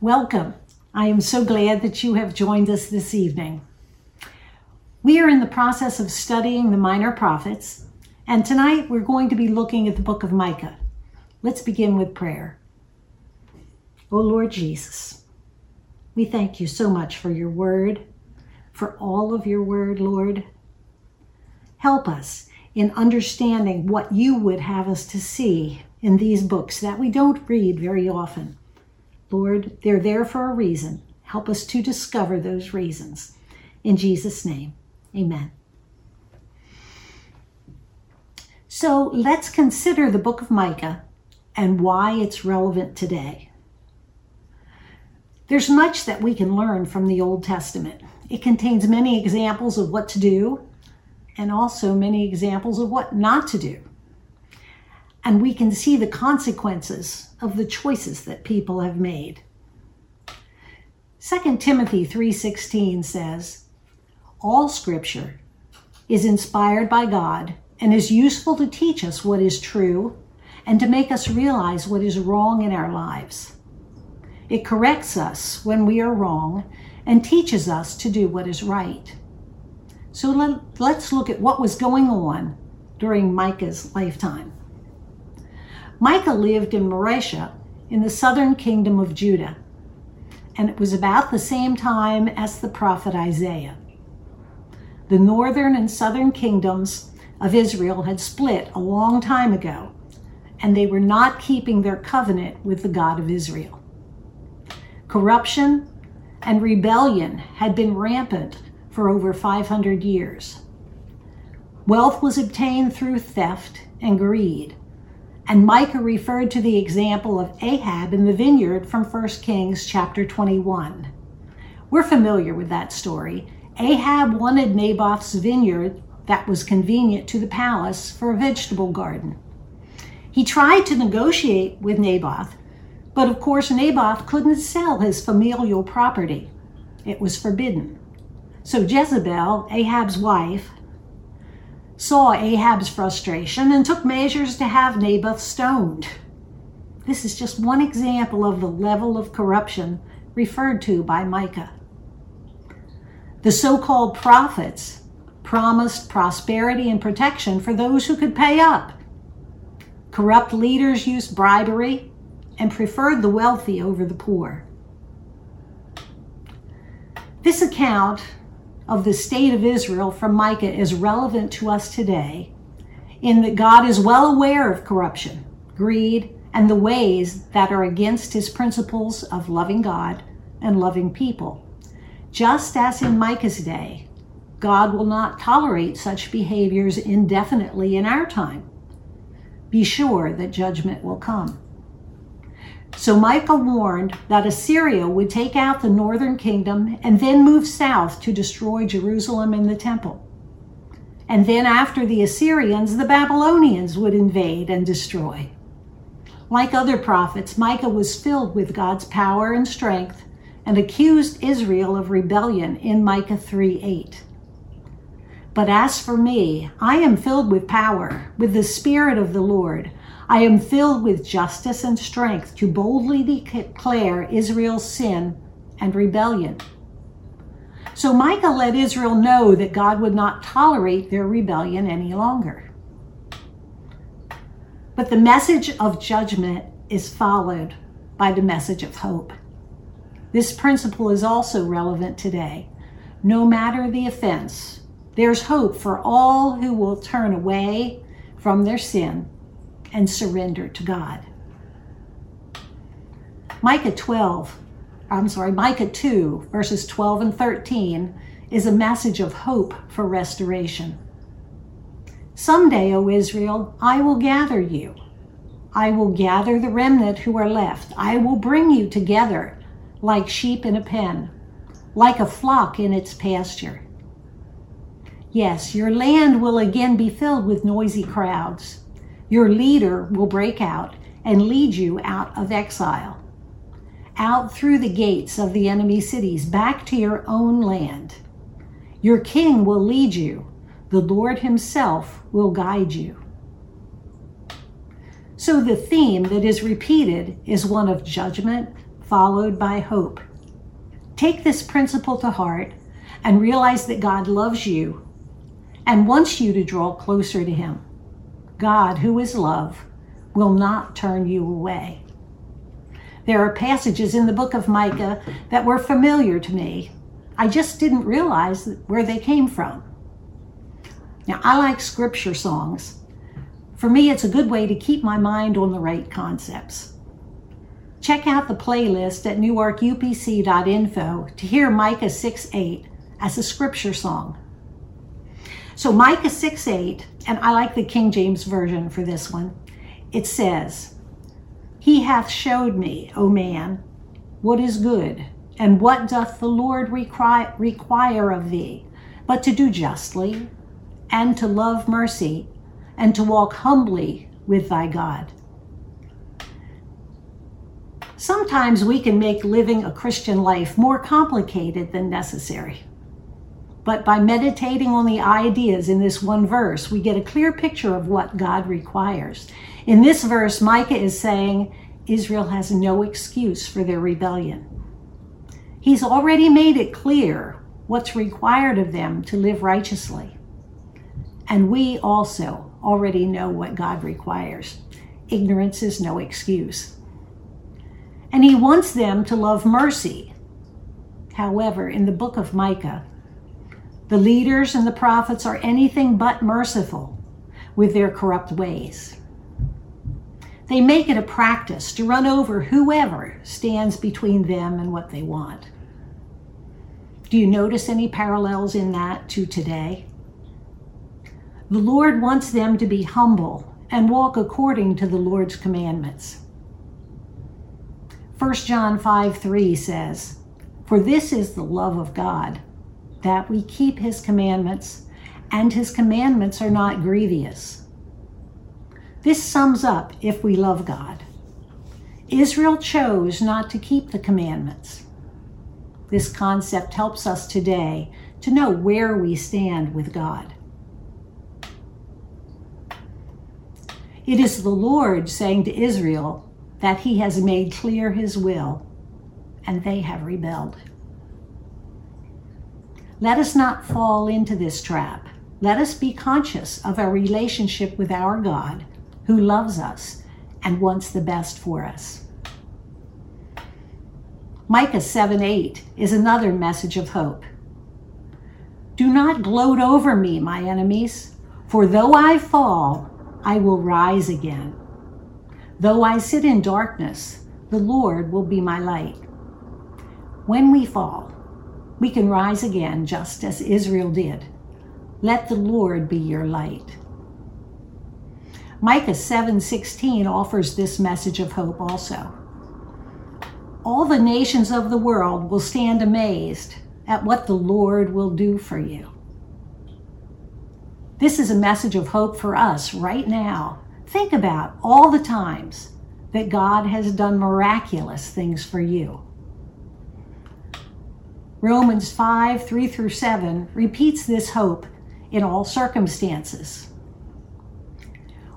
Welcome. I am so glad that you have joined us this evening. We are in the process of studying the minor prophets, and tonight we're going to be looking at the book of Micah. Let's begin with prayer. O Lord Jesus, we thank you so much for your word, for all of your word, Lord. Help us in understanding what you would have us to see in these books that we don't read very often. Lord, they're there for a reason. Help us to discover those reasons. In Jesus' name, amen. So let's consider the book of Micah and why it's relevant today. There's much that we can learn from the Old Testament. It contains many examples of what to do and also many examples of what not to do. And we can see the consequences of the choices that people have made. 2 Timothy 3:16 says, "All scripture is inspired by God and is useful to teach us what is true and to make us realize what is wrong in our lives. It corrects us when we are wrong and teaches us to do what is right." So let, us look at what was going on during Micah's lifetime. Micah lived in Mareshah in the southern kingdom of Judah, and it was about the same time as the prophet Isaiah. The northern and southern kingdoms of Israel had split a long time ago, and they were not keeping their covenant with the God of Israel. Corruption and rebellion had been rampant for over 500 years. Wealth was obtained through theft and greed. And Micah referred to the example of Ahab in the vineyard from 1 Kings chapter 21. We're familiar with that story. Ahab wanted Naboth's vineyard that was convenient to the palace for a vegetable garden. He tried to negotiate with Naboth, but of course, Naboth couldn't sell his familial property. It was forbidden. So Jezebel, Ahab's wife, saw Ahab's frustration and took measures to have Naboth stoned. This is just one example of the level of corruption referred to by Micah. The so called prophets promised prosperity and protection for those who could pay up. Corrupt leaders used bribery and preferred the wealthy over the poor. This account of the state of Israel from Micah is relevant to us today in that God is well aware of corruption, greed, and the ways that are against his principles of loving God and loving people. Just as in Micah's day, God will not tolerate such behaviors indefinitely in our time. Be sure that judgment will come. So Micah warned that Assyria would take out the northern kingdom and then move south to destroy Jerusalem and the temple. And then, after the Assyrians, the Babylonians would invade and destroy. Like other prophets, Micah was filled with God's power and strength and accused Israel of rebellion in Micah 3 8. But as for me, I am filled with power, with the Spirit of the Lord. I am filled with justice and strength to boldly declare Israel's sin and rebellion. So Micah let Israel know that God would not tolerate their rebellion any longer. But the message of judgment is followed by the message of hope. This principle is also relevant today. No matter the offense, there's hope for all who will turn away from their sin and surrender to God. Micah 12, I'm sorry, Micah 2, verses 12 and 13 is a message of hope for restoration. Someday, O Israel, I will gather you. I will gather the remnant who are left. I will bring you together like sheep in a pen, like a flock in its pasture. Yes, your land will again be filled with noisy crowds. Your leader will break out and lead you out of exile, out through the gates of the enemy cities, back to your own land. Your king will lead you, the Lord himself will guide you. So the theme that is repeated is one of judgment, followed by hope. Take this principle to heart and realize that God loves you and wants you to draw closer to Him. God, who is love, will not turn you away. There are passages in the book of Micah that were familiar to me. I just didn't realize where they came from. Now, I like scripture songs. For me, it's a good way to keep my mind on the right concepts. Check out the playlist at newarkupc.info to hear Micah 6 8 as a scripture song. So, Micah 6 8, and I like the King James Version for this one, it says, He hath showed me, O man, what is good, and what doth the Lord require of thee, but to do justly, and to love mercy, and to walk humbly with thy God. Sometimes we can make living a Christian life more complicated than necessary. But by meditating on the ideas in this one verse, we get a clear picture of what God requires. In this verse, Micah is saying Israel has no excuse for their rebellion. He's already made it clear what's required of them to live righteously. And we also already know what God requires. Ignorance is no excuse. And he wants them to love mercy. However, in the book of Micah, the leaders and the prophets are anything but merciful with their corrupt ways. They make it a practice to run over whoever stands between them and what they want. Do you notice any parallels in that to today? The Lord wants them to be humble and walk according to the Lord's commandments. 1 John 5 3 says, For this is the love of God, that we keep his commandments, and his commandments are not grievous. This sums up if we love God. Israel chose not to keep the commandments. This concept helps us today to know where we stand with God. It is the Lord saying to Israel that he has made clear his will, and they have rebelled. Let us not fall into this trap. Let us be conscious of our relationship with our God, who loves us and wants the best for us. Micah 7 8 is another message of hope. Do not gloat over me, my enemies, for though I fall, I will rise again. Though I sit in darkness, the Lord will be my light. When we fall, we can rise again just as Israel did. Let the Lord be your light. Micah 7:16 offers this message of hope also. All the nations of the world will stand amazed at what the Lord will do for you. This is a message of hope for us right now. Think about all the times that God has done miraculous things for you. Romans 5 3 through 7 repeats this hope in all circumstances.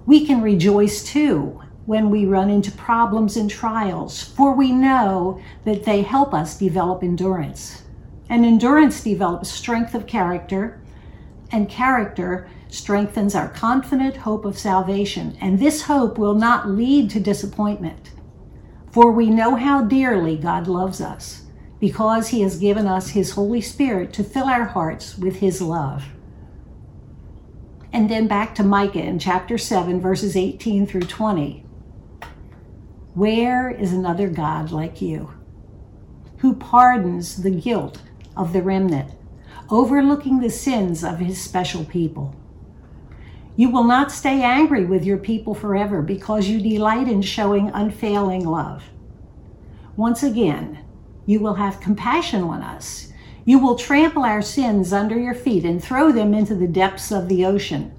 We can rejoice too when we run into problems and trials, for we know that they help us develop endurance. And endurance develops strength of character, and character strengthens our confident hope of salvation. And this hope will not lead to disappointment. For we know how dearly God loves us, because he has given us his Holy Spirit to fill our hearts with his love. And then back to Micah in chapter 7, verses 18 through 20. Where is another God like you, who pardons the guilt of the remnant? overlooking the sins of his special people. You will not stay angry with your people forever because you delight in showing unfailing love. Once again, you will have compassion on us. You will trample our sins under your feet and throw them into the depths of the ocean.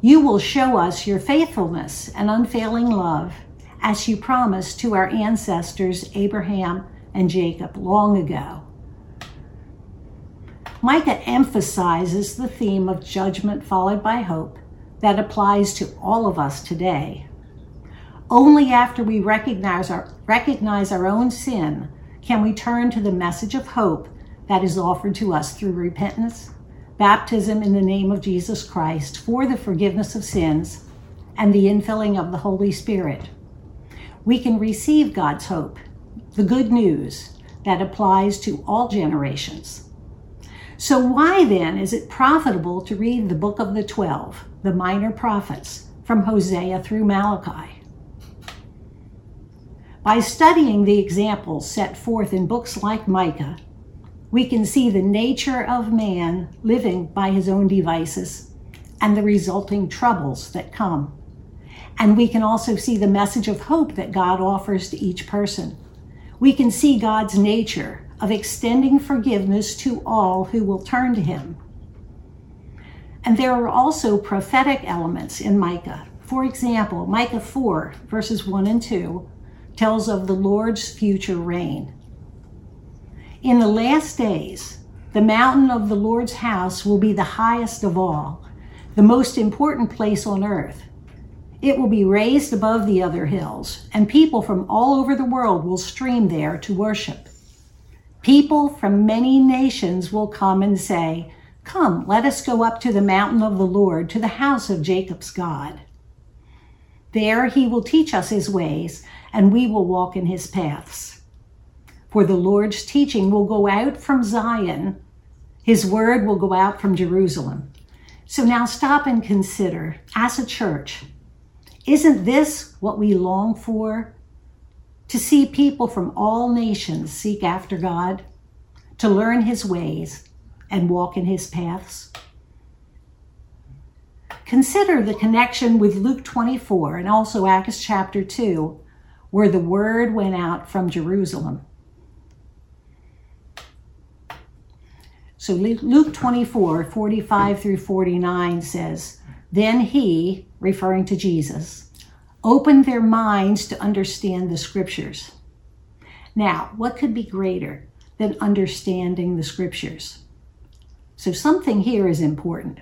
You will show us your faithfulness and unfailing love as you promised to our ancestors Abraham and Jacob long ago. Micah emphasizes the theme of judgment followed by hope that applies to all of us today. Only after we recognize our, recognize our own sin can we turn to the message of hope that is offered to us through repentance, baptism in the name of Jesus Christ for the forgiveness of sins, and the infilling of the Holy Spirit. We can receive God's hope, the good news that applies to all generations. So, why then is it profitable to read the book of the Twelve, the minor prophets, from Hosea through Malachi? By studying the examples set forth in books like Micah, we can see the nature of man living by his own devices and the resulting troubles that come. And we can also see the message of hope that God offers to each person. We can see God's nature of extending forgiveness to all who will turn to him. And there are also prophetic elements in Micah. For example, Micah 4, verses 1 and 2, tells of the Lord's future reign. In the last days, the mountain of the Lord's house will be the highest of all, the most important place on earth. It will be raised above the other hills, and people from all over the world will stream there to worship. People from many nations will come and say, Come, let us go up to the mountain of the Lord, to the house of Jacob's God. There he will teach us his ways, and we will walk in his paths. For the Lord's teaching will go out from Zion, his word will go out from Jerusalem. So now stop and consider as a church, isn't this what we long for? To see people from all nations seek after God, to learn his ways and walk in his paths. Consider the connection with Luke 24 and also Acts chapter 2, where the word went out from Jerusalem. So Luke 24, 45 through 49 says, Then he, referring to Jesus, opened their minds to understand the scriptures. Now, what could be greater than understanding the scriptures? So something here is important.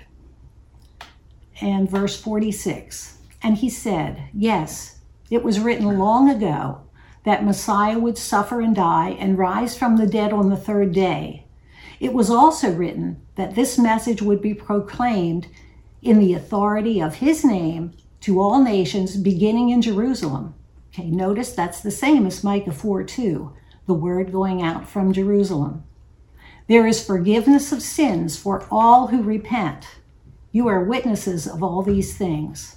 And verse 46 And he said, Yes, it was written long ago that Messiah would suffer and die and rise from the dead on the third day it was also written that this message would be proclaimed in the authority of his name to all nations beginning in Jerusalem. Okay, notice that's the same as Micah 4 2, the word going out from Jerusalem. There is forgiveness of sins for all who repent. You are witnesses of all these things.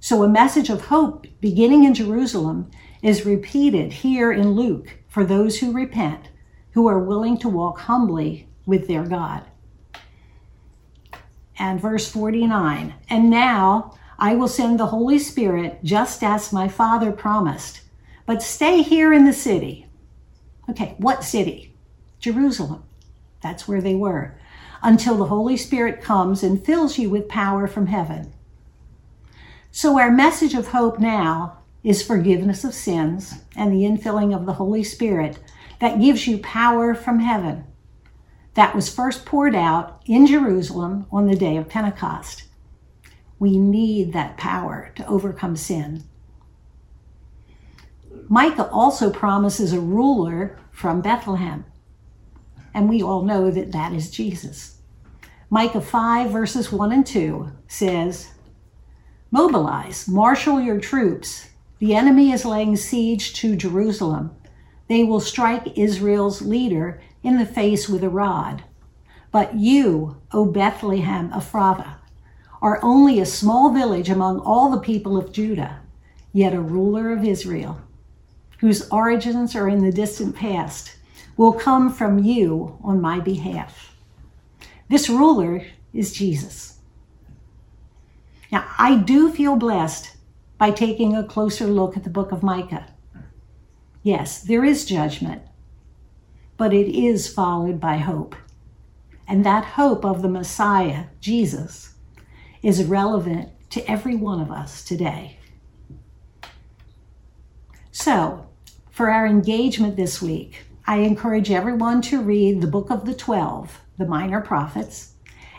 So, a message of hope beginning in Jerusalem is repeated here in Luke for those who repent who are willing to walk humbly with their God. And verse 49 And now I will send the Holy Spirit just as my Father promised, but stay here in the city. Okay, what city? Jerusalem. That's where they were. Until the Holy Spirit comes and fills you with power from heaven. So, our message of hope now is forgiveness of sins and the infilling of the Holy Spirit that gives you power from heaven that was first poured out in Jerusalem on the day of Pentecost. We need that power to overcome sin. Micah also promises a ruler from Bethlehem, and we all know that that is Jesus. Micah 5, verses 1 and 2 says, Mobilize, marshal your troops. The enemy is laying siege to Jerusalem. They will strike Israel's leader in the face with a rod. But you, O Bethlehem Ephrathah, are only a small village among all the people of Judah, yet a ruler of Israel, whose origins are in the distant past, will come from you on my behalf. This ruler is Jesus. Now, I do feel blessed by taking a closer look at the book of Micah. Yes, there is judgment, but it is followed by hope. And that hope of the Messiah, Jesus, is relevant to every one of us today. So, for our engagement this week, I encourage everyone to read the Book of the Twelve, the Minor Prophets,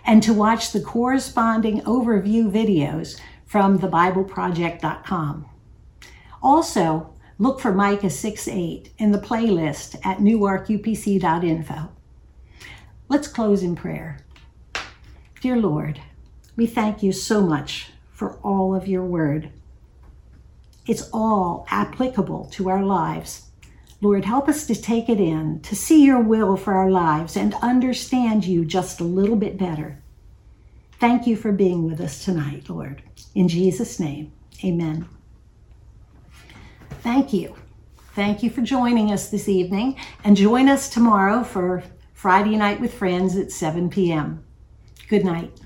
and to watch the corresponding overview videos from thebibleproject.com. Also, look for Micah 6 8 in the playlist at newarkupc.info. Let's close in prayer. Dear Lord, we thank you so much for all of your word. It's all applicable to our lives. Lord, help us to take it in, to see your will for our lives, and understand you just a little bit better. Thank you for being with us tonight, Lord. In Jesus' name, amen. Thank you. Thank you for joining us this evening, and join us tomorrow for Friday Night with Friends at 7 p.m. Good night.